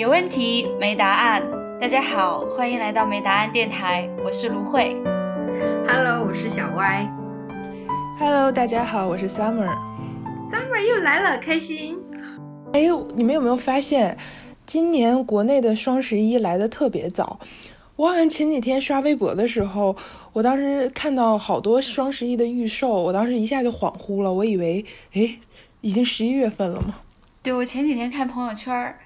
有问题没答案。大家好，欢迎来到没答案电台，我是芦荟。Hello，我是小歪。Hello，大家好，我是 Summer。Summer 又来了，开心。哎，你们有没有发现，今年国内的双十一来的特别早？我好像前几天刷微博的时候，我当时看到好多双十一的预售，我当时一下就恍惚了，我以为，哎，已经十一月份了吗？对，我前几天看朋友圈儿，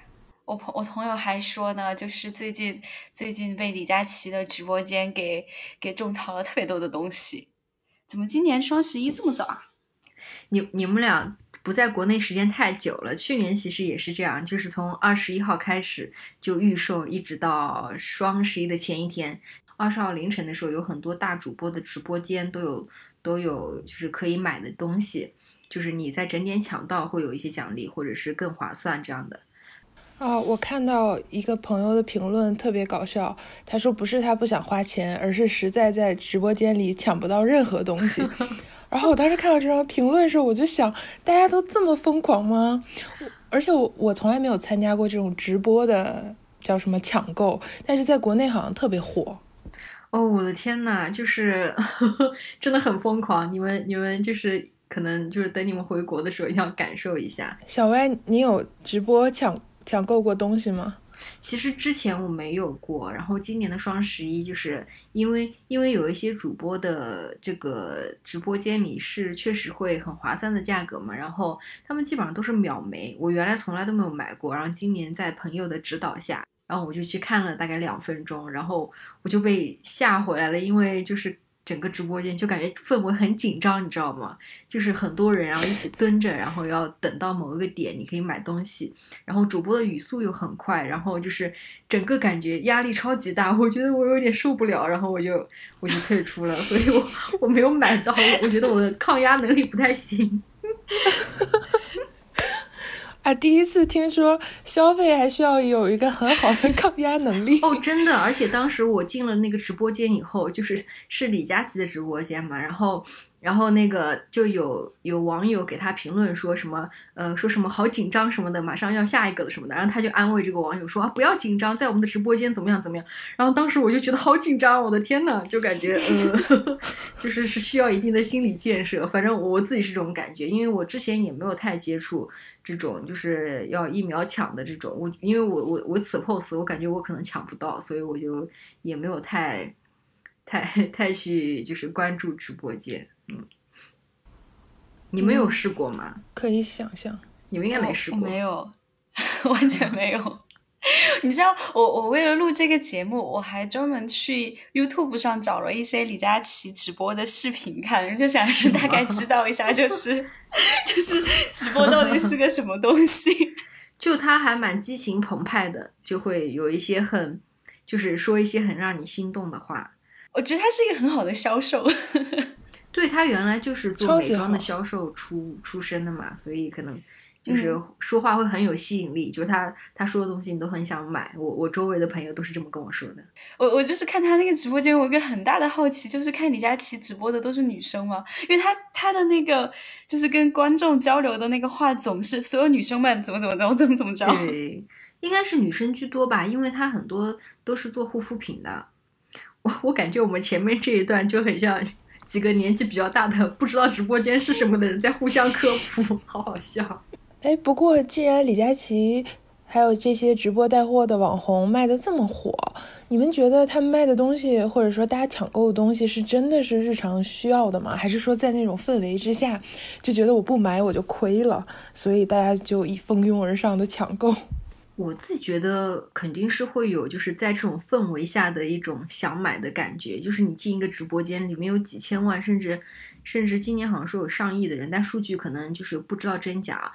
我朋我朋友还说呢，就是最近最近被李佳琦的直播间给给种草了特别多的东西。怎么今年双十一这么早啊？你你们俩不在国内时间太久了，去年其实也是这样，就是从二十一号开始就预售，一直到双十一的前一天，二十号凌晨的时候，有很多大主播的直播间都有都有就是可以买的东西，就是你在整点抢到会有一些奖励，或者是更划算这样的。啊，我看到一个朋友的评论特别搞笑，他说不是他不想花钱，而是实在在直播间里抢不到任何东西。然后我当时看到这条评论的时候，我就想，大家都这么疯狂吗？而且我我从来没有参加过这种直播的叫什么抢购，但是在国内好像特别火。哦，我的天呐，就是 真的很疯狂！你们你们就是可能就是等你们回国的时候一定要感受一下。小歪，你有直播抢抢购过东西吗？其实之前我没有过，然后今年的双十一，就是因为因为有一些主播的这个直播间里是确实会很划算的价格嘛，然后他们基本上都是秒没，我原来从来都没有买过，然后今年在朋友的指导下，然后我就去看了大概两分钟，然后我就被吓回来了，因为就是。整个直播间就感觉氛围很紧张，你知道吗？就是很多人，然后一起蹲着，然后要等到某一个点，你可以买东西。然后主播的语速又很快，然后就是整个感觉压力超级大，我觉得我有点受不了，然后我就我就退出了，所以我我没有买到，我觉得我的抗压能力不太行。啊，第一次听说消费还需要有一个很好的 抗压能力哦，真的！而且当时我进了那个直播间以后，就是是李佳琦的直播间嘛，然后然后那个就有有网友给他评论说什么呃说什么好紧张什么的，马上要下一个了什么的，然后他就安慰这个网友说啊不要紧张，在我们的直播间怎么样怎么样。然后当时我就觉得好紧张，我的天呐，就感觉呃 就是是需要一定的心理建设。反正我自己是这种感觉，因为我之前也没有太接触。这种就是要一秒抢的这种，我因为我我我此 pose，我感觉我可能抢不到，所以我就也没有太太太去就是关注直播间。嗯，你们有试过吗？可以想象，你们应该没试过，没有，完全没有。你知道，我我为了录这个节目，我还专门去 YouTube 上找了一些李佳琦直播的视频看，就想大概知道一下，就是 就是直播到底是个什么东西。就他还蛮激情澎湃的，就会有一些很，就是说一些很让你心动的话。我觉得他是一个很好的销售。对他原来就是做美妆的销售出出身的嘛，所以可能。就是说话会很有吸引力，嗯、就是他他说的东西你都很想买。我我周围的朋友都是这么跟我说的。我我就是看他那个直播间，我有一个很大的好奇，就是看李佳琦直播的都是女生吗？因为他他的那个就是跟观众交流的那个话，总是所有女生们怎么怎么着怎么怎么着。对，应该是女生居多吧，因为他很多都是做护肤品的。我我感觉我们前面这一段就很像几个年纪比较大的不知道直播间是什么的人在互相科普，好好笑。哎，不过既然李佳琦还有这些直播带货的网红卖的这么火，你们觉得他们卖的东西，或者说大家抢购的东西，是真的是日常需要的吗？还是说在那种氛围之下，就觉得我不买我就亏了，所以大家就一蜂拥而上的抢购？我自己觉得肯定是会有，就是在这种氛围下的一种想买的感觉。就是你进一个直播间，里面有几千万，甚至甚至今年好像说有上亿的人，但数据可能就是不知道真假。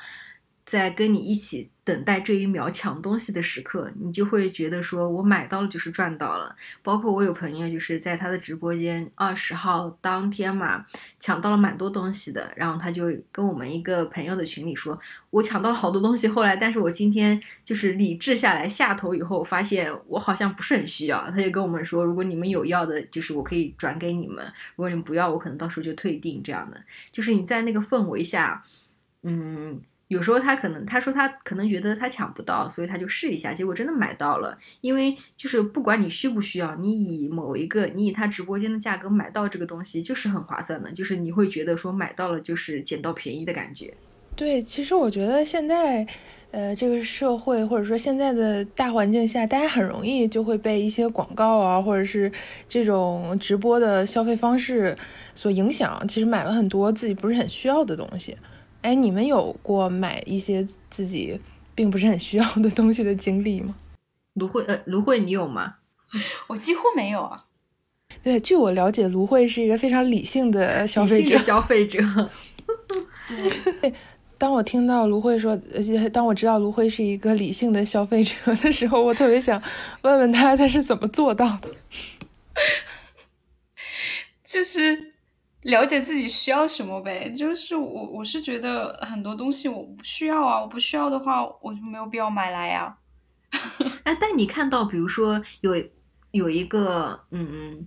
在跟你一起等待这一秒抢东西的时刻，你就会觉得说，我买到了就是赚到了。包括我有朋友就是在他的直播间二十号当天嘛，抢到了蛮多东西的，然后他就跟我们一个朋友的群里说，我抢到了好多东西，后来但是我今天就是理智下来下头以后，发现我好像不是很需要。他就跟我们说，如果你们有要的，就是我可以转给你们；如果你们不要，我可能到时候就退订这样的。就是你在那个氛围下，嗯。有时候他可能他说他可能觉得他抢不到，所以他就试一下，结果真的买到了。因为就是不管你需不需要，你以某一个你以他直播间的价格买到这个东西，就是很划算的，就是你会觉得说买到了就是捡到便宜的感觉。对，其实我觉得现在，呃，这个社会或者说现在的大环境下，大家很容易就会被一些广告啊，或者是这种直播的消费方式所影响，其实买了很多自己不是很需要的东西。哎，你们有过买一些自己并不是很需要的东西的经历吗？芦荟，呃，芦荟，你有吗？我几乎没有啊。对，据我了解，芦荟是一个非常理性的消费者。消费者。对。当我听到芦荟说，呃，当我知道芦荟是一个理性的消费者 的时候，我特别想问问他，他是怎么做到的？就是。了解自己需要什么呗，就是我我是觉得很多东西我不需要啊，我不需要的话我就没有必要买来呀。哎，但你看到比如说有有一个嗯嗯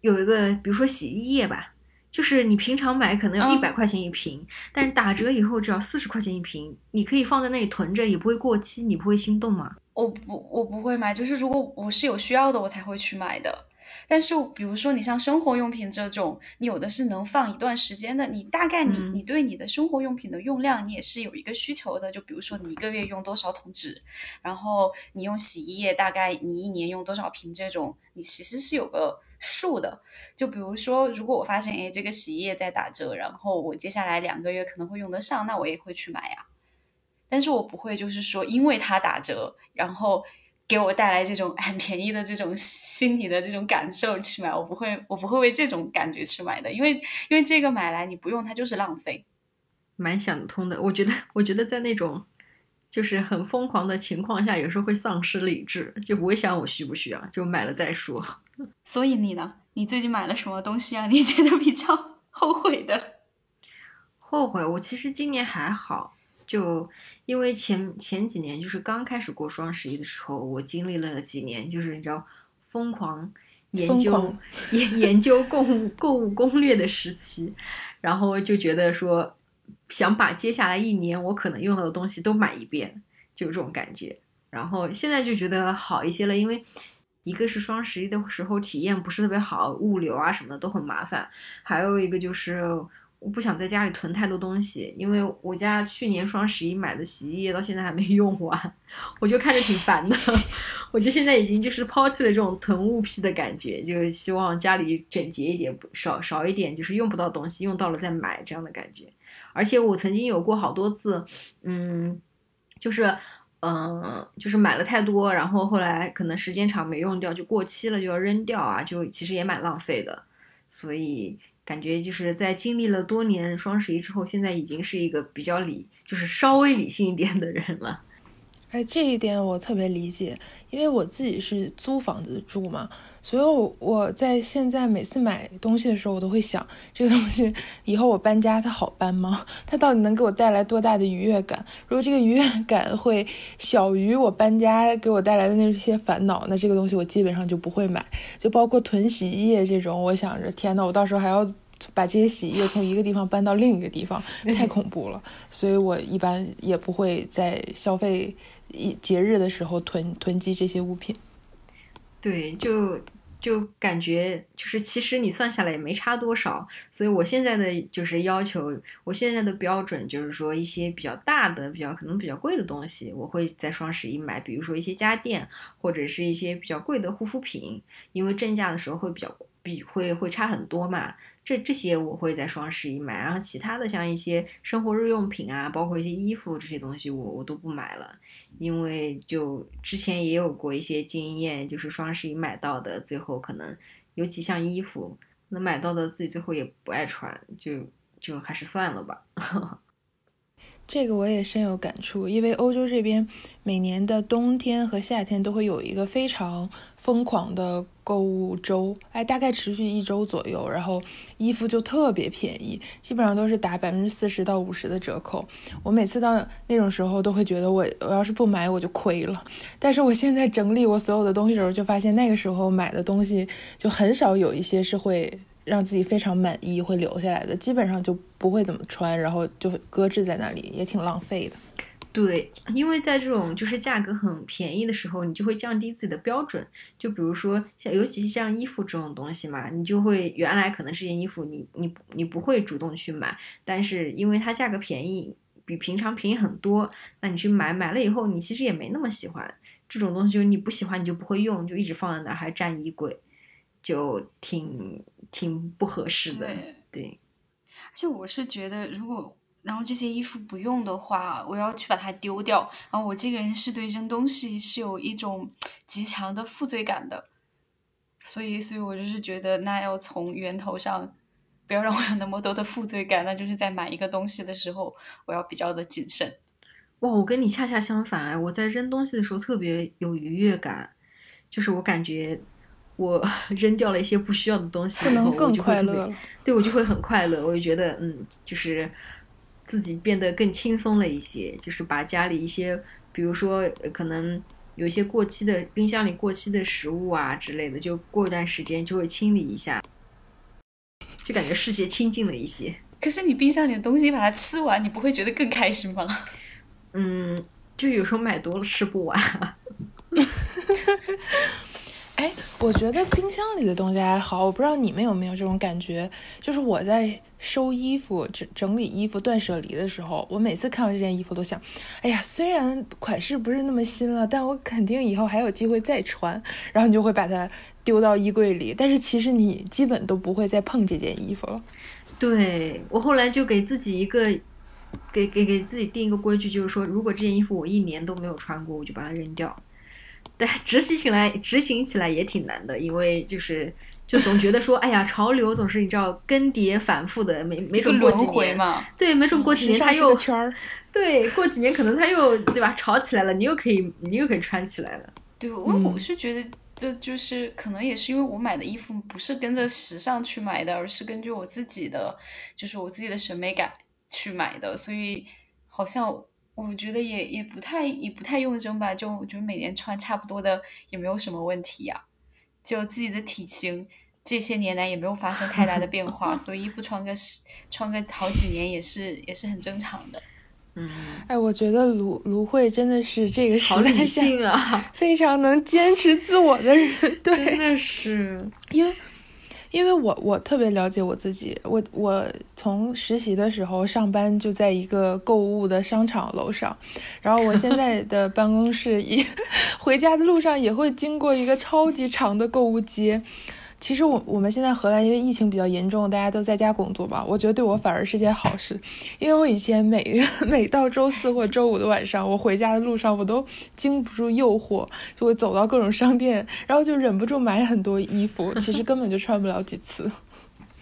有一个比如说洗衣液吧，就是你平常买可能要一百块钱一瓶，但是打折以后只要四十块钱一瓶，你可以放在那里囤着，也不会过期，你不会心动吗？我不我不会买，就是如果我是有需要的，我才会去买的。但是，比如说你像生活用品这种，你有的是能放一段时间的，你大概你你对你的生活用品的用量，你也是有一个需求的。就比如说你一个月用多少桶纸，然后你用洗衣液，大概你一年用多少瓶这种，你其实是有个数的。就比如说，如果我发现哎这个洗衣液在打折，然后我接下来两个月可能会用得上，那我也会去买呀。但是我不会就是说因为它打折，然后。给我带来这种 很便宜的这种心理的这种感受去买，我不会，我不会为这种感觉去买的，因为因为这个买来你不用它就是浪费。蛮想得通的，我觉得，我觉得在那种就是很疯狂的情况下，有时候会丧失理智，就不会想我需不需要，就买了再说。所以你呢？你最近买了什么东西啊？你觉得比较后悔的？后悔？我其实今年还好。就因为前前几年就是刚开始过双十一的时候，我经历了几年，就是你知道疯狂研究研研究购物购物攻略的时期，然后就觉得说想把接下来一年我可能用到的东西都买一遍，就这种感觉。然后现在就觉得好一些了，因为一个是双十一的时候体验不是特别好，物流啊什么的都很麻烦，还有一个就是。我不想在家里囤太多东西，因为我家去年双十一买的洗衣液到现在还没用完，我就看着挺烦的。我就现在已经就是抛弃了这种囤物癖的感觉，就是希望家里整洁一点，少少一点就是用不到东西，用到了再买这样的感觉。而且我曾经有过好多次，嗯，就是嗯，就是买了太多，然后后来可能时间长没用掉就过期了，就要扔掉啊，就其实也蛮浪费的，所以。感觉就是在经历了多年双十一之后，现在已经是一个比较理，就是稍微理性一点的人了。哎，这一点我特别理解，因为我自己是租房子住嘛，所以我在现在每次买东西的时候，我都会想，这个东西以后我搬家它好搬吗？它到底能给我带来多大的愉悦感？如果这个愉悦感会小于我搬家给我带来的那些烦恼，那这个东西我基本上就不会买。就包括囤洗衣液这种，我想着，天呐，我到时候还要把这些洗衣液从一个地方搬到另一个地方，太恐怖了。所以我一般也不会在消费。一节日的时候囤囤积这些物品，对，就就感觉就是其实你算下来也没差多少，所以我现在的就是要求，我现在的标准就是说一些比较大的、比较可能比较贵的东西，我会在双十一买，比如说一些家电或者是一些比较贵的护肤品，因为正价的时候会比较比会会差很多嘛。这这些我会在双十一买，然后其他的像一些生活日用品啊，包括一些衣服这些东西，我我都不买了，因为就之前也有过一些经验，就是双十一买到的，最后可能有几项衣服，那买到的自己最后也不爱穿，就就还是算了吧。这个我也深有感触，因为欧洲这边每年的冬天和夏天都会有一个非常疯狂的购物周，哎，大概持续一周左右，然后衣服就特别便宜，基本上都是打百分之四十到五十的折扣。我每次到那种时候都会觉得我我要是不买我就亏了，但是我现在整理我所有的东西的时候，就发现那个时候买的东西就很少有一些是会让自己非常满意会留下来的，基本上就不会怎么穿，然后就搁置在那里，也挺浪费的。对，因为在这种就是价格很便宜的时候，你就会降低自己的标准。就比如说像，尤其是像衣服这种东西嘛，你就会原来可能这件衣服你你你不会主动去买，但是因为它价格便宜，比平常便宜很多，那你去买买了以后，你其实也没那么喜欢这种东西，就是你不喜欢你就不会用，就一直放在那儿还占衣柜，就挺挺不合适的。对，而且我是觉得如果。然后这些衣服不用的话，我要去把它丢掉。然后我这个人是对扔东西是有一种极强的负罪感的，所以，所以我就是觉得，那要从源头上，不要让我有那么多的负罪感。那就是在买一个东西的时候，我要比较的谨慎。哇，我跟你恰恰相反哎！我在扔东西的时候特别有愉悦感，就是我感觉我 扔掉了一些不需要的东西，能更快乐。对我就会很快乐，我就觉得嗯，就是。自己变得更轻松了一些，就是把家里一些，比如说可能有一些过期的冰箱里过期的食物啊之类的，就过一段时间就会清理一下，就感觉世界清净了一些。可是你冰箱里的东西把它吃完，你不会觉得更开心吗？嗯，就有时候买多了吃不完。哎，我觉得冰箱里的东西还好，我不知道你们有没有这种感觉，就是我在。收衣服、整整理衣服、断舍离的时候，我每次看到这件衣服都想，哎呀，虽然款式不是那么新了，但我肯定以后还有机会再穿。然后你就会把它丢到衣柜里，但是其实你基本都不会再碰这件衣服了。对我后来就给自己一个，给给给自己定一个规矩，就是说，如果这件衣服我一年都没有穿过，我就把它扔掉。但执行起来，执行起来也挺难的，因为就是。就总觉得说，哎呀，潮流总是你知道更迭反复的，没没准过几年，对，没准过几年它又圈儿，对，过几年可能它又对吧？潮起来了，你又可以你又可以穿起来了。对，我我是觉得，这就是可能也是因为我买的衣服不是跟着时尚去买的，而是根据我自己的，就是我自己的审美感去买的，所以好像我觉得也也不太也不太用真吧，就我觉得每年穿差不多的也没有什么问题呀，就自己的体型。这些年来也没有发生太大的变化，所以衣服穿个十穿个好几年也是也是很正常的。嗯，哎，我觉得芦芦荟真的是这个时代下非常能坚持自我的人，对，真的是因为。因为我我特别了解我自己，我我从实习的时候上班就在一个购物的商场楼上，然后我现在的 办公室一 回家的路上也会经过一个超级长的购物街。其实我我们现在荷兰因为疫情比较严重，大家都在家工作嘛，我觉得对我反而是件好事，因为我以前每 每到周四或周五的晚上，我回家的路上我都经不住诱惑，就会走到各种商店，然后就忍不住买很多衣服，其实根本就穿不了几次。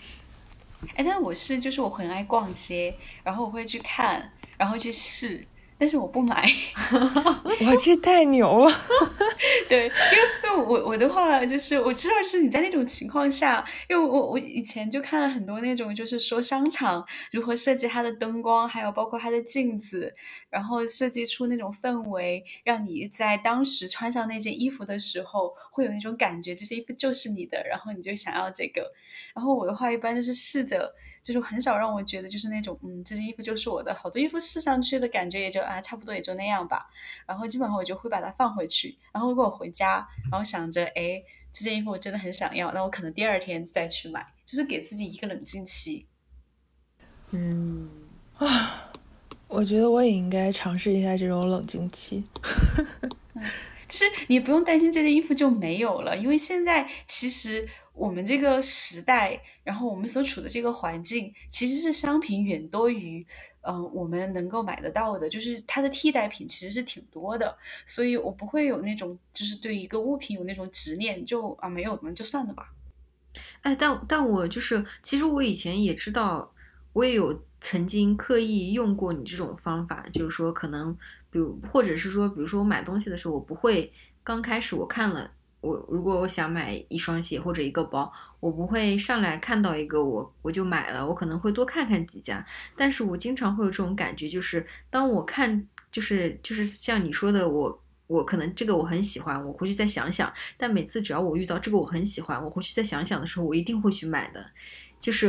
哎，但我是就是我很爱逛街，然后我会去看，然后去试。但是我不买，我这太牛了。对，因为因为我我的话就是我知道就是你在那种情况下，因为我我以前就看了很多那种就是说商场如何设计它的灯光，还有包括它的镜子，然后设计出那种氛围，让你在当时穿上那件衣服的时候会有那种感觉，这件衣服就是你的，然后你就想要这个。然后我的话一般就是试着，就是很少让我觉得就是那种嗯这件衣服就是我的，好多衣服试上去的感觉也就。啊，差不多也就那样吧。然后基本上我就会把它放回去。然后如果我回家，然后想着，哎，这件衣服我真的很想要，那我可能第二天再去买，就是给自己一个冷静期。嗯啊，我觉得我也应该尝试一下这种冷静期。其 实你不用担心这件衣服就没有了，因为现在其实我们这个时代，然后我们所处的这个环境，其实是商品远多于。嗯，我们能够买得到的，就是它的替代品其实是挺多的，所以我不会有那种就是对一个物品有那种执念，就啊没有那就算了吧。哎，但但我就是，其实我以前也知道，我也有曾经刻意用过你这种方法，就是说可能，比如或者是说，比如说我买东西的时候，我不会刚开始我看了。我如果我想买一双鞋或者一个包，我不会上来看到一个我我就买了，我可能会多看看几家。但是我经常会有这种感觉，就是当我看，就是就是像你说的，我我可能这个我很喜欢，我回去再想想。但每次只要我遇到这个我很喜欢，我回去再想想的时候，我一定会去买的。就是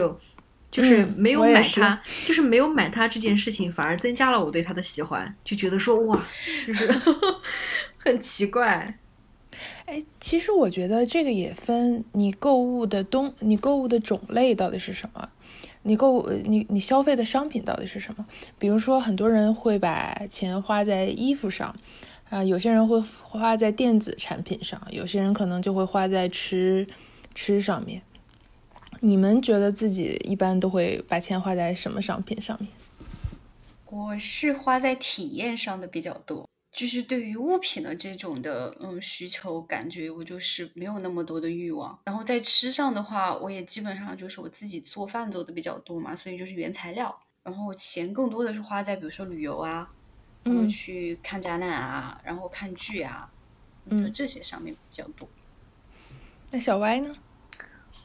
就是嗯没有买它，就是没有买它这件事情，反而增加了我对它的喜欢，就觉得说哇，就是 很奇怪。哎，其实我觉得这个也分你购物的东，你购物的种类到底是什么，你购物你你消费的商品到底是什么？比如说，很多人会把钱花在衣服上，啊、有些人会花在电子产品上，有些人可能就会花在吃吃上面。你们觉得自己一般都会把钱花在什么商品上面？我是花在体验上的比较多，就是对于物品的这种的嗯需求，感觉我就是没有那么多的欲望。然后在吃上的话，我也基本上就是我自己做饭做的比较多嘛，所以就是原材料。然后钱更多的是花在比如说旅游啊，然后嗯去看展览啊，然后看剧啊，就嗯这些上面比较多。那小歪呢？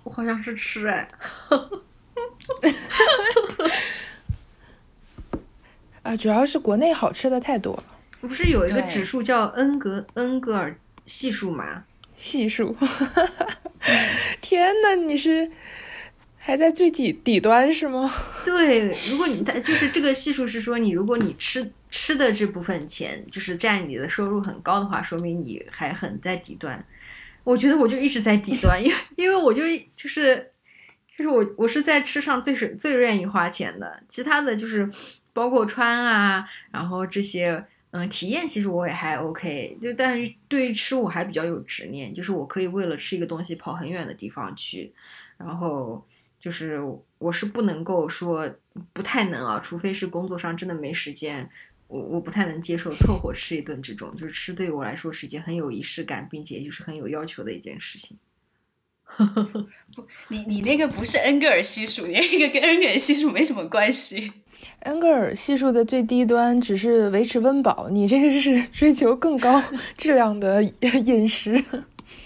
我好像是吃哎，啊，主要是国内好吃的太多了，不是有一个指数叫恩格恩格尔系数吗？系数。天呐，你是还在最底底端是吗？对，如果你它就是这个系数是说，你如果你吃吃的这部分钱就是占你的收入很高的话，说明你还很在底端。我觉得我就一直在底端，因为因为我就就是就是我我是在吃上最是最愿意花钱的，其他的就是包括穿啊，然后这些嗯体验其实我也还 OK，就但是对于吃我还比较有执念，就是我可以为了吃一个东西跑很远的地方去，然后就是我是不能够说不太能啊，除非是工作上真的没时间。我我不太能接受凑合吃一顿这种，就是吃对我来说是一件很有仪式感，并且就是很有要求的一件事情。不你你那个不是恩格尔系数，你那个跟恩格尔系数没什么关系。恩格尔系数的最低端只是维持温饱，你这个是 追求更高质量的饮食，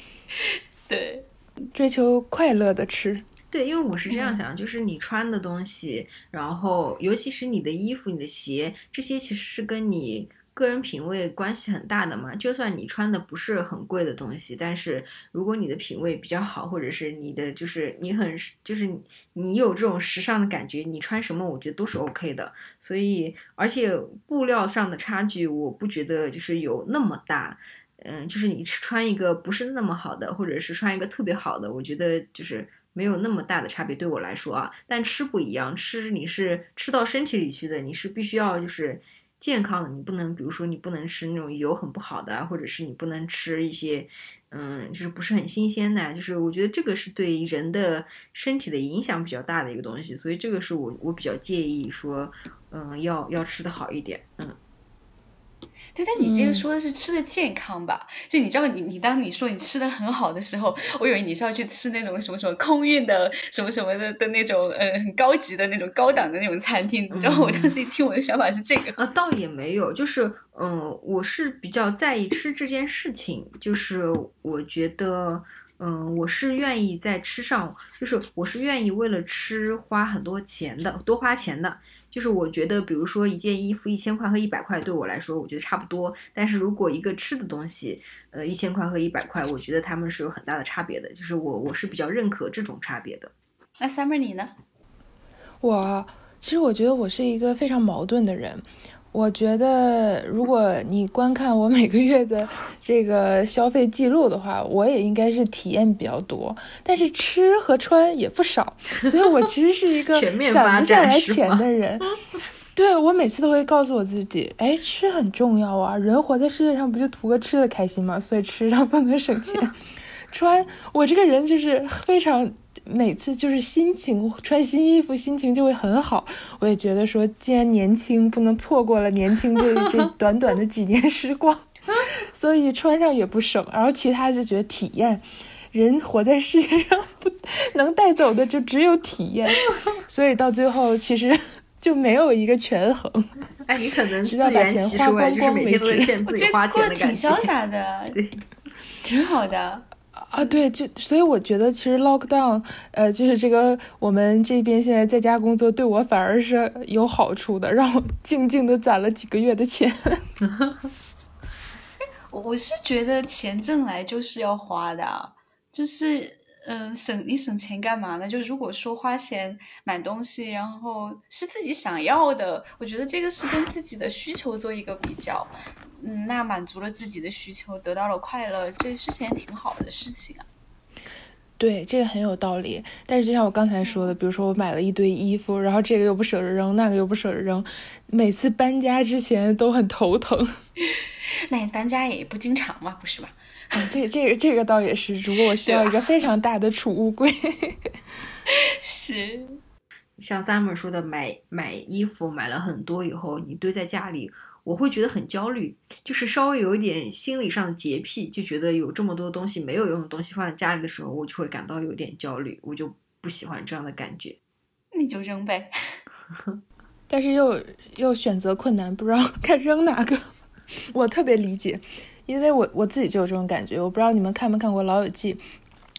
对，追求快乐的吃。对，因为我是这样想，就是你穿的东西，然后尤其是你的衣服、你的鞋，这些其实是跟你个人品味关系很大的嘛。就算你穿的不是很贵的东西，但是如果你的品味比较好，或者是你的就是你很就是你有这种时尚的感觉，你穿什么我觉得都是 OK 的。所以，而且布料上的差距，我不觉得就是有那么大。嗯，就是你穿一个不是那么好的，或者是穿一个特别好的，我觉得就是没有那么大的差别对我来说啊。但吃不一样，吃你是吃到身体里去的，你是必须要就是健康的，你不能比如说你不能吃那种油很不好的，或者是你不能吃一些嗯就是不是很新鲜的，就是我觉得这个是对人的身体的影响比较大的一个东西，所以这个是我我比较介意说嗯要要吃的好一点，嗯。对，但你这个嗯说的是吃的健康吧？就你知道你，你当你说你吃的很好的时候，我以为你是要去吃那种什么什么空运的什么什么的的那种呃很高级的那种高档的那种餐厅。你知道我当时一听，我的想法是这个。啊，倒也没有，就是嗯、我是比较在意吃这件事情，就是我觉得。嗯，我是愿意在吃上，就是我是愿意为了吃花很多钱的，多花钱的。就是我觉得，比如说一件衣服一千块和一百块对我来说，我觉得差不多。但是如果一个吃的东西，呃，一千块和一百块，我觉得他们是有很大的差别的。就是我我是比较认可这种差别的。那 Summer 你呢？我其实我觉得我是一个非常矛盾的人。我觉得，如果你观看我每个月的这个消费记录的话，我也应该是体验比较多，但是吃和穿也不少，所以我其实是一个攒不下来钱的人。对我每次都会告诉我自己，哎，吃很重要啊，人活在世界上不就图个吃的开心吗？所以吃上不能省钱。穿，我这个人就是非常每次就是心情穿新衣服，心情就会很好。我也觉得说，既然年轻，不能错过了年轻这这短短的几年时光，所以穿上也不省。然后其他就觉得体验，人活在世界上不能带走的就只有体验，所以到最后其实就没有一个权衡。哎，你可能自直到把钱花其说哎，就是光光为每天都在止骗自己花我觉得过钱的感觉。得挺潇洒的，对，挺好的。啊，对，就所以我觉得其实 lockdown，呃，就是这个我们这边现在在家工作，对我反而是有好处的，让我静静的攒了几个月的钱。我我是觉得钱挣来就是要花的，就是嗯，省你省钱干嘛呢？就如果说花钱买东西，然后是自己想要的，我觉得这个是跟自己的需求做一个比较，嗯，那满足了自己的需求，得到了快乐，这是件挺好的事情啊。对，这个很有道理。但是就像我刚才说的，比如说我买了一堆衣服，然后这个又不舍得扔，那个又不舍得扔，每次搬家之前都很头疼。那你搬家也不经常嘛，不是吧？嗯，这这个这个倒也是，如果我需要一个非常大的储物柜。是，像 Summer 说的，买买衣服买了很多以后，你堆在家里。我会觉得很焦虑，就是稍微有一点心理上的洁癖，就觉得有这么多东西没有用的东西放在家里的时候，我就会感到有点焦虑，我就不喜欢这样的感觉。你就扔呗，但是又又选择困难，不知道该扔哪个。我特别理解，因为我我自己就有这种感觉。我不知道你们看没看过《老友记》。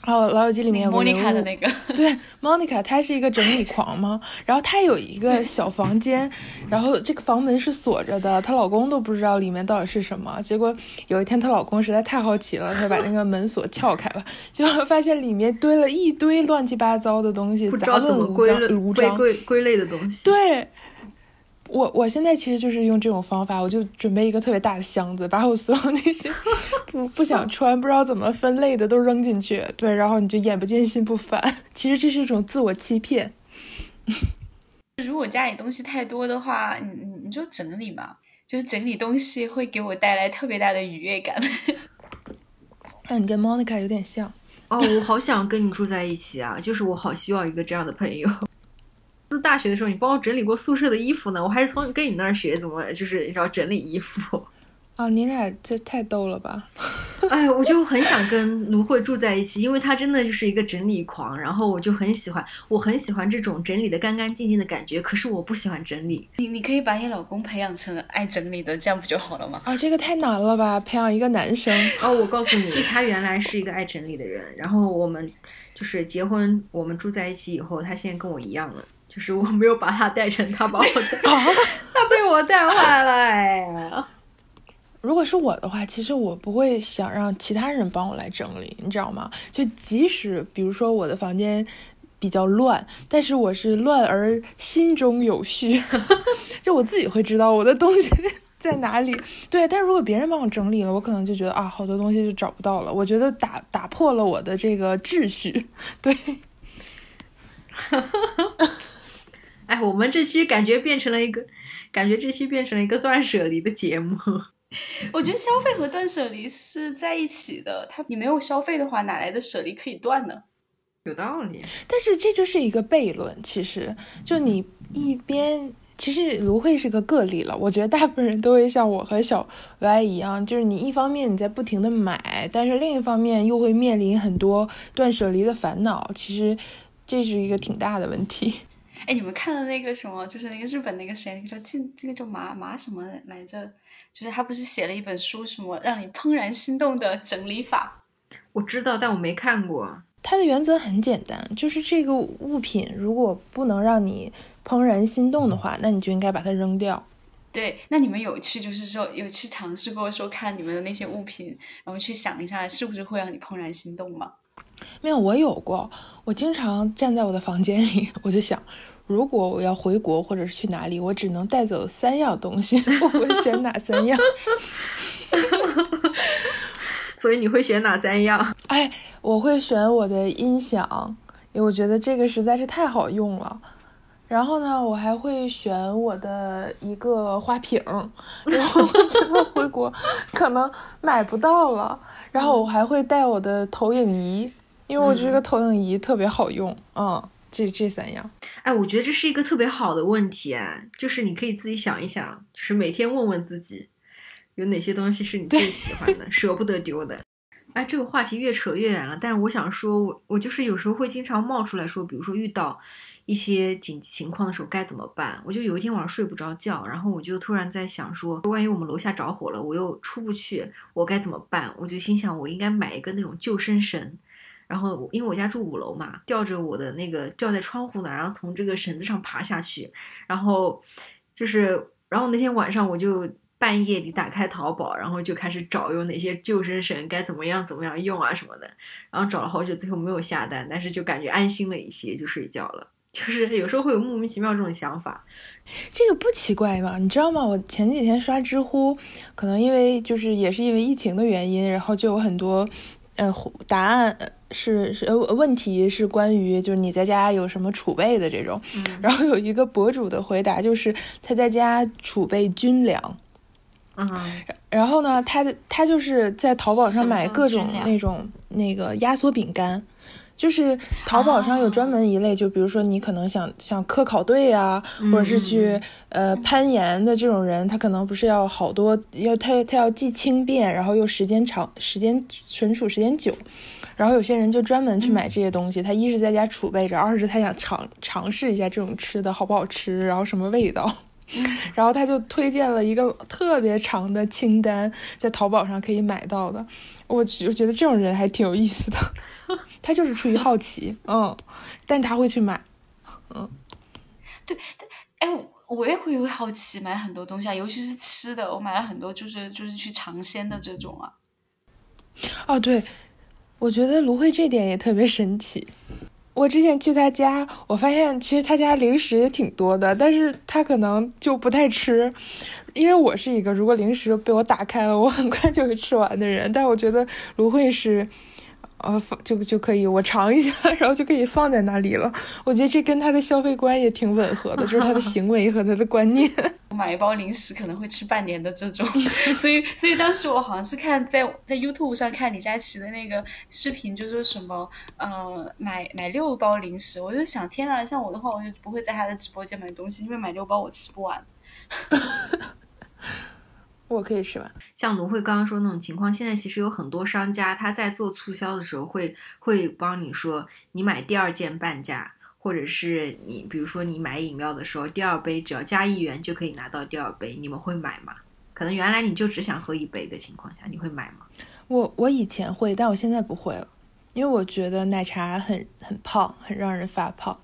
然后《老友记》里面有莫妮卡的那个，对，莫妮卡她是一个整理狂嘛，然后她有一个小房间，然后这个房门是锁着的，她老公都不知道里面到底是什么。结果有一天她老公实在太好奇了，他把那个门锁撬开了，结果发现里面堆了一堆乱七八糟的东西，不知道怎么归类归归归类的东西。对。我我现在其实就是用这种方法，我就准备一个特别大的箱子，把我所有那些 不不想穿、不知道怎么分类的都扔进去。对，然后你就眼不见心不烦。其实这是一种自我欺骗。如果家里东西太多的话，你你你就整理嘛，就是整理东西会给我带来特别大的愉悦感。那你跟 Monica 有点像哦，我好想跟你住在一起啊！就是我好需要一个这样的朋友。是大学的时候，你帮我整理过宿舍的衣服呢。我还是从跟你那儿学怎么，就是要整理衣服。啊，你俩这太逗了吧！哎，我就很想跟卢慧住在一起，因为她真的就是一个整理狂。然后我就很喜欢，我很喜欢这种整理的干干净净的感觉。可是我不喜欢整理。你你可以把你老公培养成爱整理的，这样不就好了吗？啊，这个太难了吧！培养一个男生。哦，我告诉你，他原来是一个爱整理的人。然后我们就是结婚，我们住在一起以后，他现在跟我一样了。就是我没有把他带成，他把我带，他被我带坏了哎。如果是我的话，其实我不会想让其他人帮我来整理，你知道吗？就即使比如说我的房间比较乱，但是我是乱而心中有序，就我自己会知道我的东西在哪里。对，但是如果别人帮我整理了，我可能就觉得啊，好多东西就找不到了。我觉得打打破了我的这个秩序。对。哎，我们这期感觉变成了一个，感觉这期变成了一个断舍离的节目。我觉得消费和断舍离是在一起的，它你没有消费的话，哪来的舍离可以断呢？有道理。但是这就是一个悖论，其实就你一边，其实芦荟是个个例了。我觉得大部分人都会像我和小歪一样，就是你一方面你在不停的买，但是另一方面又会面临很多断舍离的烦恼。其实这是一个挺大的问题。哎，你们看了那个什么？就是那个日本那个谁，那个叫静，这个叫马马什么来着？就是他不是写了一本书，什么让你怦然心动的整理法？我知道，但我没看过。它的原则很简单，就是这个物品如果不能让你怦然心动的话，那你就应该把它扔掉。对，那你们有去就是说有去尝试过说看你们的那些物品，然后去想一下是不是会让你怦然心动吗？没有，我有过。我经常站在我的房间里，我就想。如果我要回国或者是去哪里，我只能带走三样东西，我会选哪三样？所以你会选哪三样？哎，我会选我的音响，因为我觉得这个实在是太好用了。然后呢，我还会选我的一个花瓶，然后我觉得回国可能买不到了。然后我还会带我的投影仪，因为我觉得这个投影仪特别好用，嗯。这这三样，哎，我觉得这是一个特别好的问题，哎，就是你可以自己想一想，就是每天问问自己，有哪些东西是你最喜欢的，舍不得丢的。哎，这个话题越扯越远了，但是我想说，我我就是有时候会经常冒出来说，比如说遇到一些紧急情况的时候该怎么办？我就有一天晚上睡不着觉，然后我就突然在想说，万一我们楼下着火了，我又出不去，我该怎么办？我就心想，我应该买一个那种救生绳。然后，因为我家住五楼嘛，吊着我的那个吊在窗户那，然后从这个绳子上爬下去，然后就是，然后那天晚上我就半夜里打开淘宝，然后就开始找有哪些救生绳该怎么样怎么样用啊什么的，然后找了好久，最后没有下单，但是就感觉安心了一些，就睡觉了。就是有时候会有莫名其妙这种想法，这个不奇怪吧？你知道吗？我前几天刷知乎，可能因为就是也是因为疫情的原因，然后就有很多，呃，答案是是呃问题是关于就是你在家有什么储备的这种，然后有一个博主的回答就是他在家储备军粮，嗯，然后呢，他他就是在淘宝上买各种那种那个压缩饼干。就是淘宝上有专门一类，就比如说你可能想想科考队啊，或者是去呃攀岩的这种人，他可能不是要好多，要他他要既轻便，然后又时间长，时间存储时间久，然后有些人就专门去买这些东西，他一是在家储备着，二是他想尝尝试一下这种吃的好不好吃，然后什么味道，然后他就推荐了一个特别长的清单，在淘宝上可以买到的。我我觉得这种人还挺有意思的，他就是出于好奇，嗯，但他会去买，嗯，对，哎，我也会好奇买很多东西啊，尤其是吃的，我买了很多，就是就是去尝鲜的这种啊。哦，对，我觉得芦荟这点也特别神奇。我之前去他家，我发现其实他家零食也挺多的，但是他可能就不太吃。因为我是一个如果零食被我打开了，我很快就会吃完的人，但我觉得芦荟是，呃，放就就可以我尝一下，然后就可以放在那里了。我觉得这跟他的消费观也挺吻合的，就是他的行为和他的观念。买一包零食可能会吃半年的这种，所以所以当时我好像是看在在 YouTube 上看李佳琦的那个视频，就说什么呃买买六包零食，我就想天呐，像我的话我就不会在他的直播间买东西，因为买六包我吃不完。我可以吃完。像芦荟刚刚说那种情况，现在其实有很多商家他在做促销的时候会会帮你说，你买第二件半价，或者是你比如说你买饮料的时候，第二杯只要加一元就可以拿到第二杯，你们会买吗？可能原来你就只想喝一杯的情况下，你会买吗？我我以前会，但我现在不会了，因为我觉得奶茶很很胖，很让人发胖，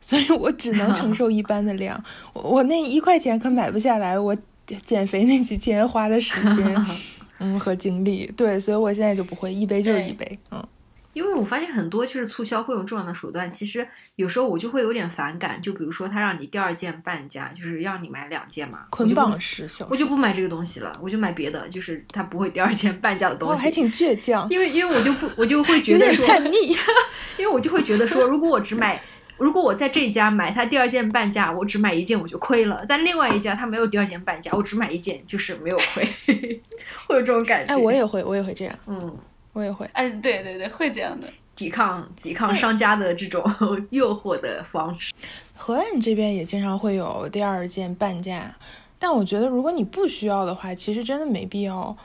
所以我只能承 受一般的量。我那一块钱可买不下来，我。减肥那几天花的时间，嗯，和精力，对，所以我现在就不会一杯就是一杯，嗯，因为我发现很多就是促销会用这样的手段，其实有时候我就会有点反感，就比如说他让你第二件半价，就是让你买两件嘛，捆绑式销售，我就不买这个东西了，我就买别的，就是他不会第二件半价的东西，还挺倔强，因为因为我就不我就会觉得说叛逆，因为我就会觉得说，如果我只买。如果我在这家买它第二件半价，我只买一件我就亏了；但另外一家它没有第二件半价，我只买一件就是没有亏，会有这种感觉。哎，我也会，我也会这样。嗯，我也会。哎，对对对，会这样的，抵抗抵抗商家的这种 诱惑的方式。河岸这边也经常会有第二件半价，但我觉得如果你不需要的话，其实真的没必要，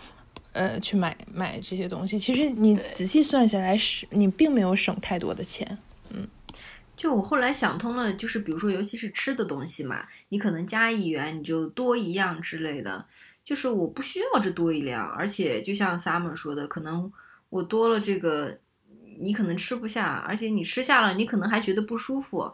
呃，去买买这些东西。其实你仔细算下来，是你并没有省太多的钱。就我后来想通了，就是比如说，尤其是吃的东西嘛，你可能加一元，你就多一样之类的。就是我不需要这多一两，而且就像 Summer 说的，可能我多了这个，你可能吃不下，而且你吃下了，你可能还觉得不舒服。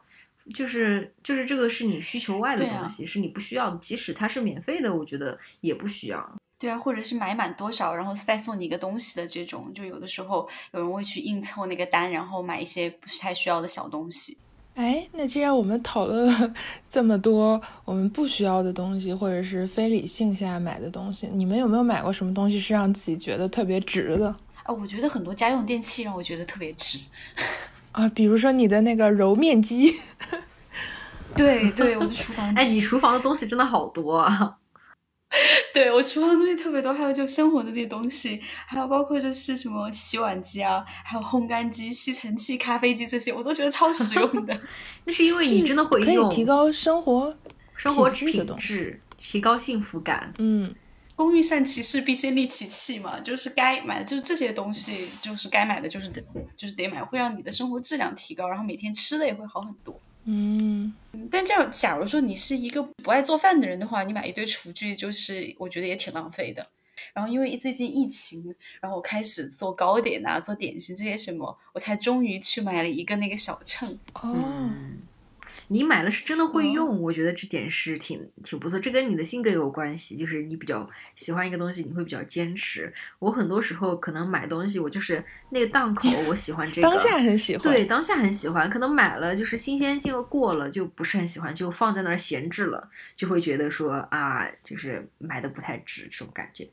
就是就是这个是你需求外的东西，是你不需要的，即使它是免费的，我觉得也不需要。对啊，或者是买满多少，然后再送你一个东西的这种，就有的时候有人会去硬凑那个单，然后买一些不是太需要的小东西。哎，那既然我们讨论了 这么多我们不需要的东西，或者是非理性下买的东西，你们有没有买过什么东西是让自己觉得特别值的？啊，我觉得很多家用电器让我觉得特别值 啊，比如说你的那个揉面机。对对，我的厨房，哎，你厨房的东西真的好多啊。对我厨房东西特别多，还有就生活的这些东西，还有包括就是什么洗碗机啊，还有烘干机、吸尘器、咖啡机这些，我都觉得超实用的。那是因为你真的会用，可以提高生活生活品质，提高幸福感。嗯，工欲善其事，必先利其器嘛，就是该买的就是这些东西，就是该买的就是得就是得买，会让你的生活质量提高，然后每天吃的也会好很多。嗯，但这样，假如说你是一个不爱做饭的人的话，你买一堆厨具，就是我觉得也挺浪费的。然后因为最近疫情，然后我开始做糕点啊，做点心这些什么，我才终于去买了一个那个小秤。哦，你买了是真的会用，我觉得这点是挺挺不错。这跟你的性格有关系，就是你比较喜欢一个东西，你会比较坚持。我很多时候可能买东西，我就是那个档口，我喜欢这个，当下很喜欢，对，当下很喜欢。可能买了就是新鲜劲儿过了，就不是很喜欢，就放在那儿闲置了，就会觉得说啊，就是买的不太值这种感觉，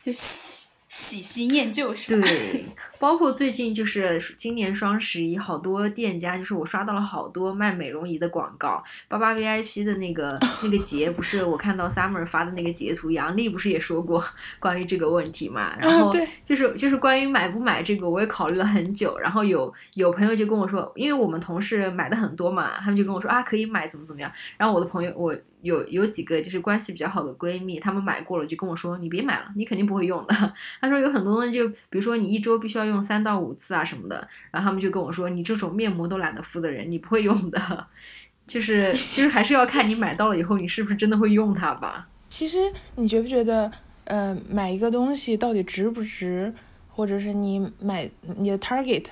就 喜新厌旧是吧？对，包括最近就是今年双十一，好多店家就是我刷到了好多卖美容仪的广告。八八 VIP 的那个 那个节，不是我看到 Summer 发的那个截图，杨丽不是也说过 关于这个问题嘛？然后就是就是关于买不买这个，我也考虑了很久。然后有有朋友就跟我说，因为我们同事买的很多嘛，他们就跟我说啊可以买怎么怎么样。然后我的朋友我。有有几个就是关系比较好的闺蜜，她们买过了就跟我说：“你别买了，你肯定不会用的。”她说有很多东西，就比如说你一周必须要用三到五次啊什么的。然后她们就跟我说：“你这种面膜都懒得敷的人，你不会用的。”就是就是还是要看你买到了以后，你是不是真的会用它吧。其实你觉不觉得，呃，买一个东西到底值不值，或者是你买你的 target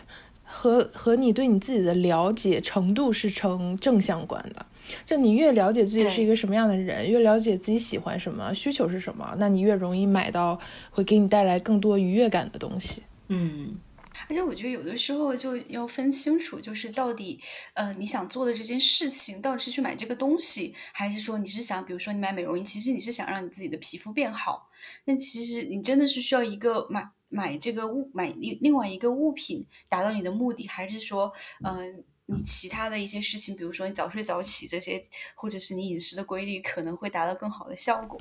和和你对你自己的了解程度是成正相关的。就你越了解自己是一个什么样的人，越了解自己喜欢什么、需求是什么，那你越容易买到会给你带来更多愉悦感的东西。嗯，而且我觉得有的时候就要分清楚，就是到底，呃，你想做的这件事情，到底是去买这个东西，还是说你是想，比如说你买美容仪，其实你是想让你自己的皮肤变好。那其实你真的是需要一个买买这个物买另另外一个物品达到你的目的，还是说，嗯？你其他的一些事情，比如说你早睡早起这些，或者是你饮食的规律，可能会达到更好的效果。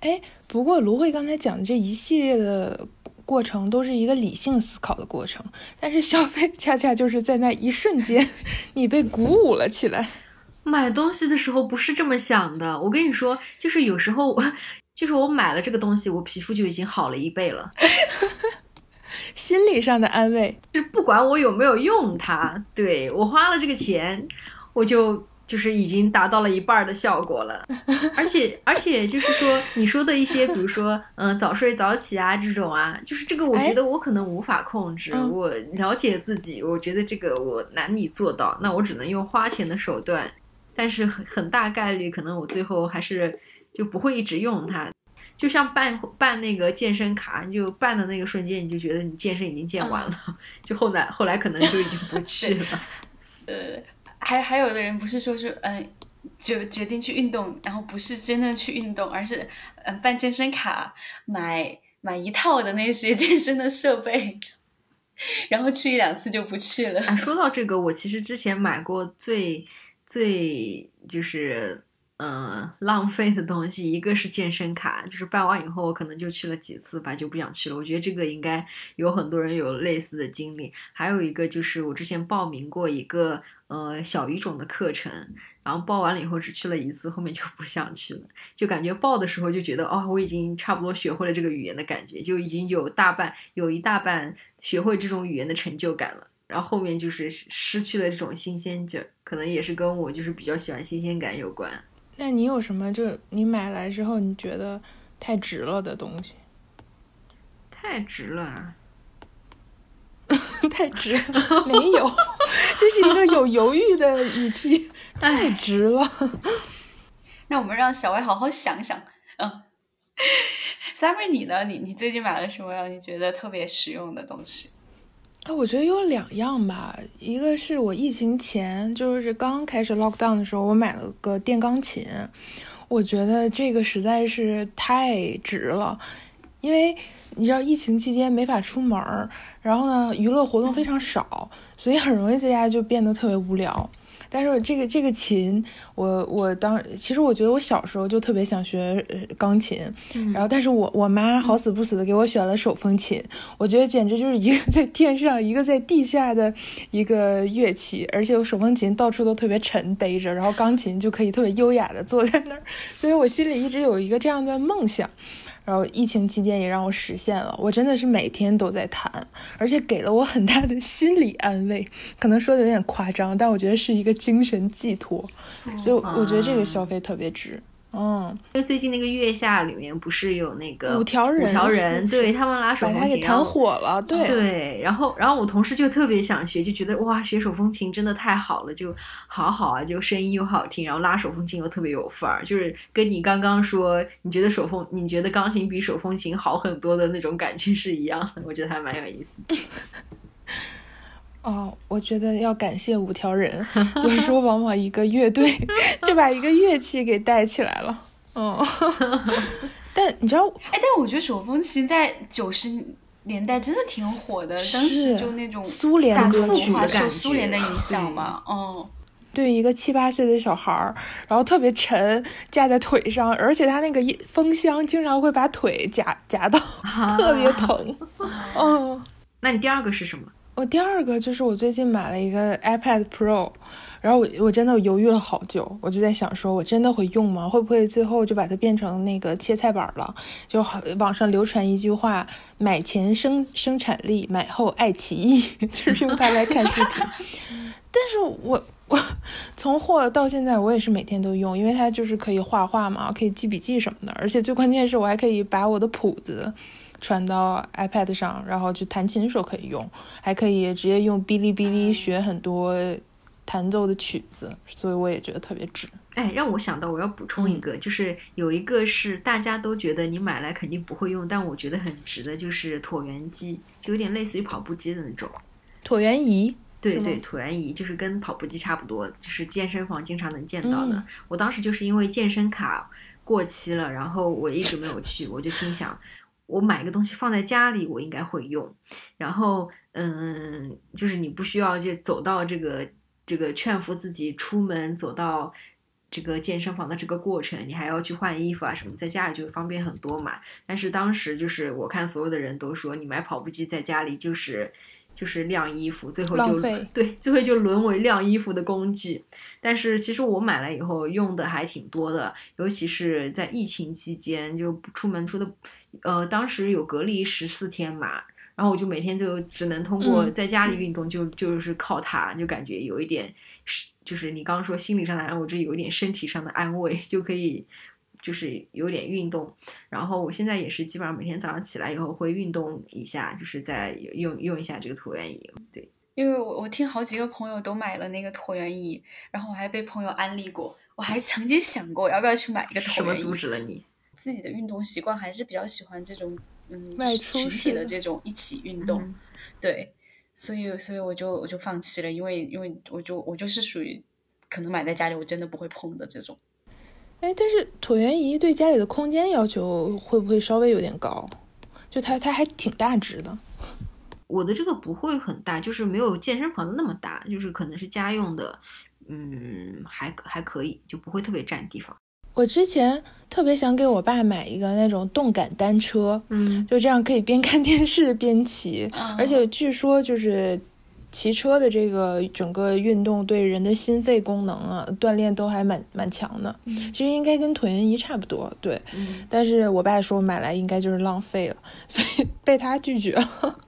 哎，不过芦荟刚才讲的这一系列的过程，都是一个理性思考的过程，但是消费恰恰就是在那一瞬间，你被鼓舞了起来。买东西的时候不是这么想的，我跟你说，就是有时候，就是我买了这个东西，我皮肤就已经好了一倍了。心理上的安慰，就是不管我有没有用它，对我花了这个钱，我就就是已经达到了一半的效果了。而且而且就是说，你说的一些，比如说，嗯，早睡早起啊这种啊，就是这个，我觉得我可能无法控制。我了解自己，我觉得这个我难以做到，那我只能用花钱的手段。但是很很大概率，可能我最后还是就不会一直用它。就像办办那个健身卡，你就办的那个瞬间，你就觉得你健身已经健完了，就后来后来可能就已经不去了。呃，还还有的人不是说是嗯，就决定去运动，然后不是真的去运动，而是嗯办健身卡，买买一套的那些 健身的设备，然后去一两次就不去了。说到这个，我其实之前买过最最就是。嗯，浪费的东西，一个是健身卡，就是办完以后我可能就去了几次吧，就不想去了。我觉得这个应该有很多人有类似的经历。还有一个就是我之前报名过一个呃小语种的课程，然后报完了以后只去了一次，后面就不想去了，就感觉报的时候就觉得哦，我已经差不多学会了这个语言的感觉，就已经有大半有一大半学会这种语言的成就感了。然后后面就是失去了这种新鲜劲儿，可能也是跟我就是比较喜欢新鲜感有关。那你有什么就你买来之后你觉得太值了的东西？太值了，太值没有，这是一个有犹豫的语气。太值了。那我们让小歪好好想想。嗯，summer 你呢？你你最近买了什么让你觉得特别实用的东西？啊，我觉得有两样吧，一个是我疫情前就是刚开始 lock down 的时候，我买了个电钢琴，我觉得这个实在是太值了，因为你知道疫情期间没法出门儿，然后呢娱乐活动非常少，所以很容易在家就变得特别无聊。但是这个这个琴，我我当其实我觉得我小时候就特别想学钢琴，然后但是我我妈好死不死的给我选了手风琴，我觉得简直就是一个在天上一个在地下的一个乐器，而且我手风琴到处都特别沉背着，然后钢琴就可以特别优雅的坐在那儿，所以我心里一直有一个这样的梦想。然后疫情期间也让我实现了，我真的是每天都在弹，而且给了我很大的心理安慰。可能说的有点夸张，但我觉得是一个精神寄托，所以我觉得这个消费特别值。嗯，因为最近那个月下里面不是有那个五条人，五条人，对他们拉手风琴，弹火了，对对。然后，然后我同事就特别想学，就觉得哇，学手风琴真的太好了，就好好啊，就声音又好听，然后拉手风琴又特别有范儿，就是跟你刚刚说你觉得手风，你觉得钢琴比手风琴好很多的那种感觉是一样的，我觉得还蛮有意思。哦，我觉得要感谢五条人，有时候往往一个乐队 就把一个乐器给带起来了。嗯，但你知道，哎，但我觉得手风琴在九十年代真的挺火的，当时就那种苏联歌曲的受苏联的影响嘛。嗯，对，一个七八岁的小孩儿，然后特别沉，架在腿上，而且他那个风箱经常会把腿夹夹到，特别疼。嗯，那你第二个是什么？我第二个就是我最近买了一个 iPad Pro，然后我我真的犹豫了好久，我就在想说，我真的会用吗？会不会最后就把它变成那个切菜板了？就网上流传一句话：买前生生产力，买后爱奇艺，就是用它来看视频。但是我我从货到现在，我也是每天都用，因为它就是可以画画嘛，可以记笔记什么的，而且最关键是我还可以把我的谱子。传到 iPad 上，然后就弹琴的时候可以用，还可以直接用哔哩哔哩学很多弹奏的曲子，所以我也觉得特别值。哎，让我想到我要补充一个，就是有一个是大家都觉得你买来肯定不会用，但我觉得很值的，就是椭圆机，就有点类似于跑步机的那种。椭圆仪？对对，椭圆仪就是跟跑步机差不多，就是健身房经常能见到的。我当时就是因为健身卡过期了，然后我一直没有去，我就心想。我买一个东西放在家里，我应该会用。然后，嗯，就是你不需要就走到这个这个劝服自己出门走到这个健身房的这个过程，你还要去换衣服啊什么，在家里就方便很多嘛。但是当时就是我看所有的人都说，你买跑步机在家里就是就是晾衣服，最后就 对，最后就沦为晾衣服的工具。但是其实我买了以后用的还挺多的，尤其是在疫情期间，就出门出的。呃，当时有隔离十四天嘛，然后我就每天就只能通过在家里运动，就就是靠它，就感觉有一点是，就是你刚刚说心理上的安慰，这有一点身体上的安慰，就可以就是有点运动。然后我现在也是基本上每天早上起来以后会运动一下，就是在用用一下这个椭圆仪。对，因为我我听好几个朋友都买了那个椭圆仪，然后我还被朋友安利过，我还曾经想过要不要去买一个椭圆仪。什么阻止了你？自己的运动习惯还是比较喜欢这种，嗯，群体的这种一起运动，对，所以所以我就我就放弃了，因为因为我就我就是属于可能买在家里我真的不会碰的这种。哎，但是椭圆仪对家里的空间要求会不会稍微有点高？就它它还挺大只的。我的这个不会很大，就是没有健身房的那么大，就是可能是家用的，嗯，还还可以，就不会特别占地方。我之前特别想给我爸买一个那种动感单车，嗯，就这样可以边看电视边骑，而且据说就是骑车的这个整个运动对人的心肺功能啊锻炼都还蛮蛮强的。其实应该跟椭圆仪差不多，对。但是我爸说买来应该就是浪费了，所以被他拒绝了。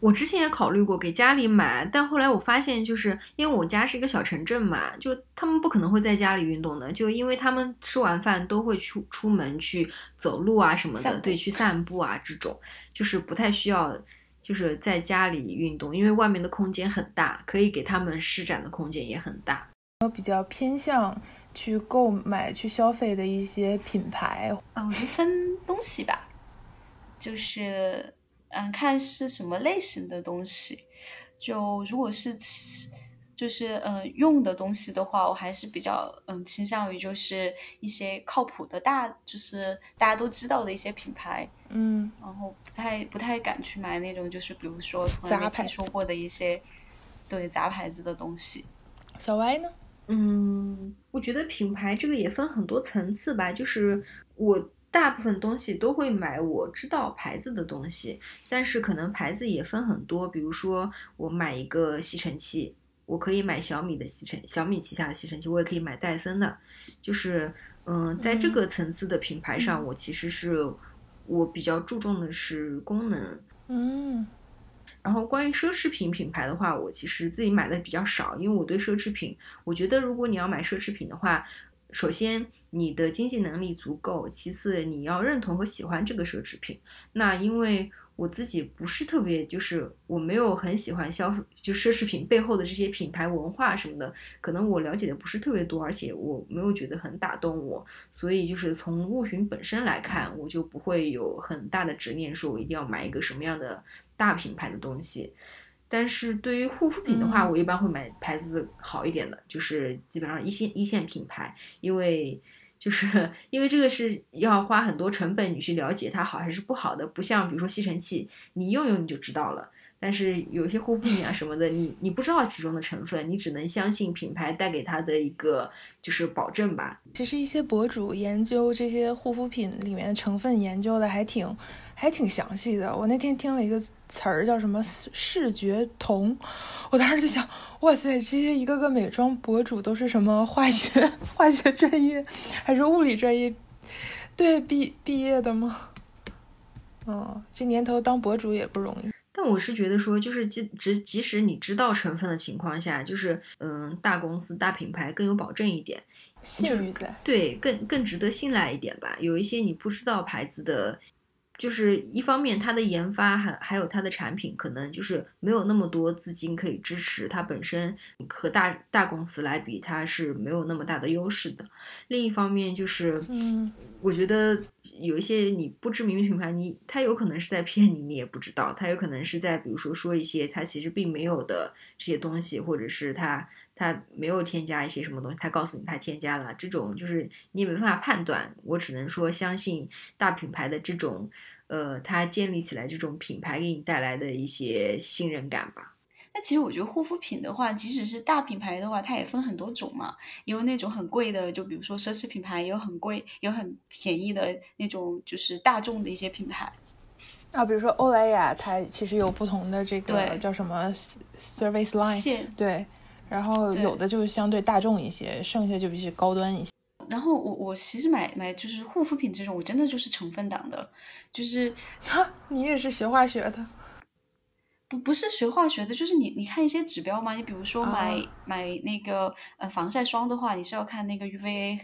我之前也考虑过给家里买，但后来我发现，就是因为我家是一个小城镇嘛，就他们不可能会在家里运动的，就因为他们吃完饭都会出出门去走路啊什么的，对，去散步啊这种，就是不太需要，就是在家里运动，因为外面的空间很大，可以给他们施展的空间也很大。我比较偏向去购买、去消费的一些品牌啊，我觉得分东西吧，就是。嗯，看是什么类型的东西。就如果是就是嗯用的东西的话，我还是比较嗯倾向于就是一些靠谱的大，就是大家都知道的一些品牌。嗯，然后不太不太敢去买那种就是比如说从来没听说过的一些对杂牌子的东西。小歪呢？嗯，我觉得品牌这个也分很多层次吧，就是我。大部分东西都会买我知道牌子的东西，但是可能牌子也分很多。比如说，我买一个吸尘器，我可以买小米的吸尘，小米旗下的吸尘器，我也可以买戴森的。就是，嗯，在这个层次的品牌上，我其实是我比较注重的是功能。嗯。然后关于奢侈品品牌的话，我其实自己买的比较少，因为我对奢侈品，我觉得如果你要买奢侈品的话。首先你的经济能力足够，其次你要认同和喜欢这个奢侈品。那因为我自己不是特别，就是我没有很喜欢消费，就奢侈品背后的这些品牌文化什么的，可能我了解的不是特别多，而且我没有觉得很打动我，所以就是从物品本身来看，我就不会有很大的执念，说我一定要买一个什么样的大品牌的东西。但是对于护肤品的话，我一般会买牌子好一点的，就是基本上一线一线品牌，因为。就是因为这个是要花很多成本，你去了解它好还是不好的，不像比如说吸尘器，你用用你就知道了。但是有些护肤品啊什么的，你你不知道其中的成分，你只能相信品牌带给他的一个就是保证吧。其实一些博主研究这些护肤品里面的成分研究的还挺还挺详细的。我那天听了一个词儿叫什么视觉瞳，我当时就想，哇塞，这些一个个美妆博主都是什么化学 化学专业还是物理专业对毕毕业的吗？哦，这年头当博主也不容易。但我是觉得说，就是即即即使你知道成分的情况下，就是嗯，大公司大品牌更有保证一点，信誉在，对，更更值得信赖一点吧。有一些你不知道牌子的。就是一方面，它的研发还还有它的产品，可能就是没有那么多资金可以支持，它本身和大大公司来比，它是没有那么大的优势的。另一方面，就是，嗯，我觉得有一些你不知名的品牌，你它有可能是在骗你，你也不知道，它有可能是在比如说说一些它其实并没有的这些东西，或者是它它没有添加一些什么东西，它告诉你它添加了，这种就是你也没办法判断。我只能说相信大品牌的这种。呃，它建立起来这种品牌给你带来的一些信任感吧。那其实我觉得护肤品的话，即使是大品牌的话，它也分很多种嘛。有那种很贵的，就比如说奢侈品牌，也有很贵，有很便宜的那种，就是大众的一些品牌。啊，比如说欧莱雅，它其实有不同的这个叫什么 service line，对。然后有的就是相对大众一些，剩下就必须高端一些。然后我我其实买买就是护肤品这种，我真的就是成分党的，就是哈，你也是学化学的，不不是学化学的，就是你你看一些指标嘛，你比如说买买那个呃防晒霜的话，你是要看那个 UVA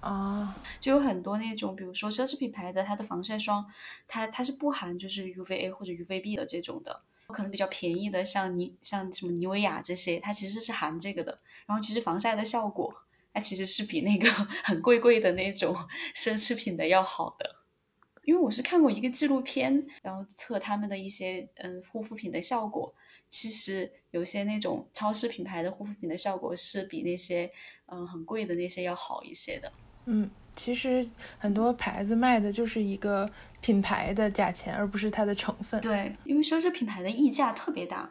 啊，就有很多那种，比如说奢侈品牌的它的防晒霜，它它是不含就是 UVA 或者 UVB 的这种的，可能比较便宜的像妮像什么妮维雅这些，它其实是含这个的，然后其实防晒的效果。它其实是比那个 很贵贵的那种 奢侈品的要好的，因为我是看过一个纪录片，然后测他们的一些嗯护肤品的效果，其实有些那种超市品牌的护肤品的效果是比那些嗯很贵的那些要好一些的。嗯，其实很多牌子卖的就是一个品牌的价钱，而不是它的成分。对，因为奢侈品牌的溢价特别大啊。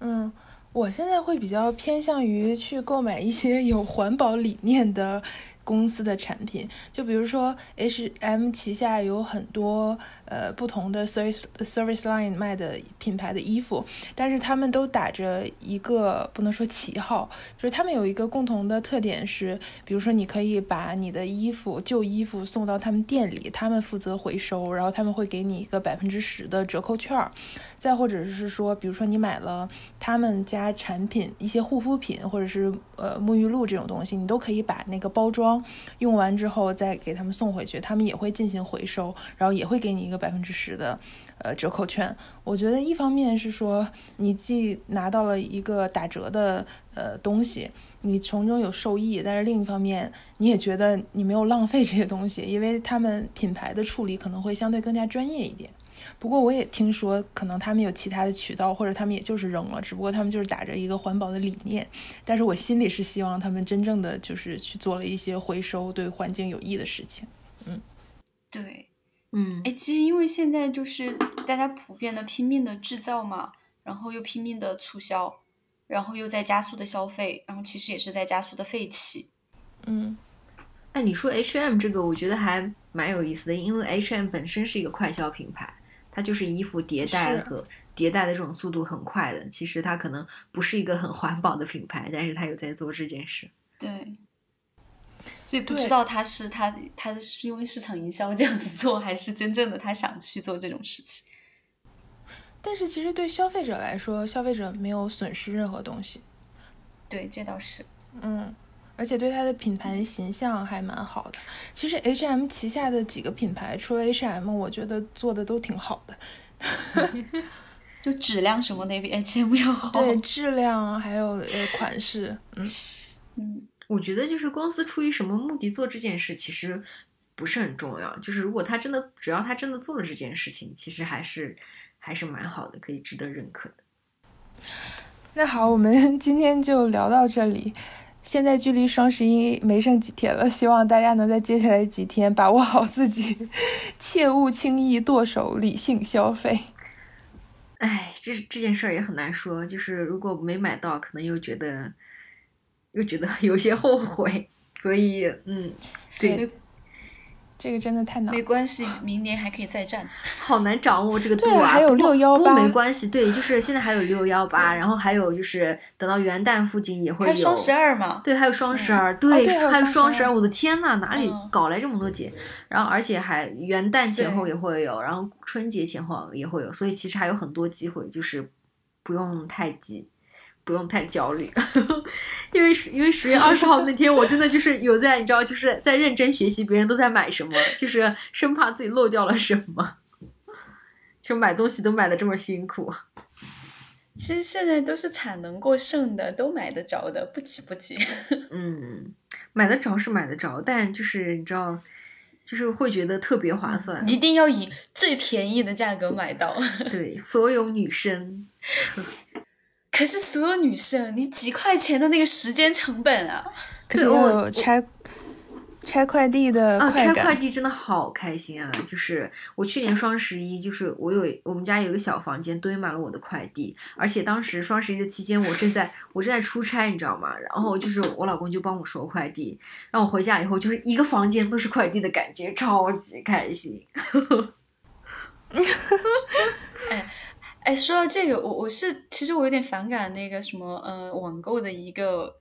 嗯。我现在会比较偏向于去购买一些有环保理念的。公司的产品，就比如说 H&M 旗下有很多呃不同的 service service line 卖的品牌的衣服，但是他们都打着一个不能说旗号，就是他们有一个共同的特点是，比如说你可以把你的衣服旧衣服送到他们店里，他们负责回收，然后他们会给你一个百分之十的折扣券儿，再或者是说，比如说你买了他们家产品一些护肤品或者是呃沐浴露这种东西，你都可以把那个包装。用完之后再给他们送回去，他们也会进行回收，然后也会给你一个百分之十的呃折扣券。我觉得一方面是说你既拿到了一个打折的呃东西，你从中有受益，但是另一方面你也觉得你没有浪费这些东西，因为他们品牌的处理可能会相对更加专业一点。不过我也听说，可能他们有其他的渠道，或者他们也就是扔了，只不过他们就是打着一个环保的理念。但是我心里是希望他们真正的就是去做了一些回收、对环境有益的事情。嗯，对，嗯，哎，其实因为现在就是大家普遍的拼命的制造嘛，然后又拼命的促销，然后又在加速的消费，然后其实也是在加速的废弃。嗯，哎，你说 H&M 这个，我觉得还蛮有意思的，因为 H&M 本身是一个快消品牌。它就是衣服迭代和迭代的这种速度很快的。其实它可能不是一个很环保的品牌，但是它有在做这件事。对，所以不知道他是他他是因为市场营销这样子做，还是真正的他想去做这种事情。但是其实对消费者来说，消费者没有损失任何东西。对，这倒是。嗯，而且对它的品牌形象还蛮好的。其实 H&M 旗下的几个品牌，除了 H&M，我觉得做的都挺好的。就质量什么那边 H&M 要好，对质量还有呃款式，嗯 嗯，我觉得就是公司出于什么目的做这件事，其实不是很重要。就是如果他真的，只要他真的做了这件事情，其实还是还是蛮好的，可以值得认可的。那好，我们 今天就聊到这里。现在距离双十一没剩几天了，希望大家能在接下来几天把握好自己，切勿轻易剁手，理性消费。哎，这这件事儿也很难说，就是如果没买到，可能又觉得又觉得 有些后悔，所以嗯，对。这个真的太难，没关系，明年还可以再战。好难掌握这个度啊！还有六幺八，没关系，对，就是现在还有六幺八，然后还有就是等到元旦附近也会有双十二嘛？对，还有双十二，对，还有双十二，我的天呐，哪里搞来这么多节？然后而且还元旦前后也会有，然后春节前后也会有，所以其实还有很多机会，就是不用太急。不用太焦虑，因为因为十月二十号那天，我真的就是有在，你知道，就是在认真学习，别人都在买什么，就是生怕自己漏掉了什么，就买东西都买的这么辛苦。其实现在都是产能过剩的，都买得着的，不急不急。嗯，买得着是买得着，但就是你知道，就是会觉得特别划算，一定要以最便宜的价格买到。对，所有女生。可是所有女生，你几块钱的那个时间成本啊！可是我拆拆快递的啊，拆快递真的好开心啊！就是我去年双十一，就是我有我们家有一个小房间堆满了我的快递，而且当时双十一的期间，我正在我正在出差，你知道吗？然后就是我老公就帮我收快递，让我回家以后就是一个房间都是快递的感觉，超级开心。哎。哎，说到这个，我我是其实我有点反感那个什么呃网购的一个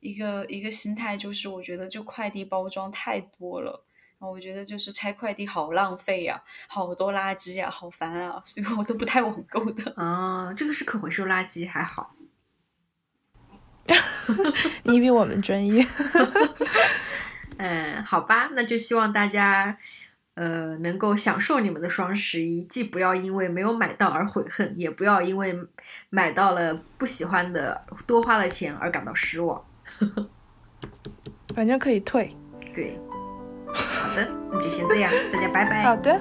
一个一个心态，就是我觉得就快递包装太多了，然后我觉得就是拆快递好浪费呀，好多垃圾呀，好烦啊，所以我都不太网购的。啊，这个是可回收垃圾还好，你比我们专业。嗯，好吧，那就希望大家。呃，能够享受你们的双十一，既不要因为没有买到而悔恨，也不要因为买到了不喜欢的多花了钱而感到失望。反正可以退。对，好的，那就先这样，大家拜拜。好的。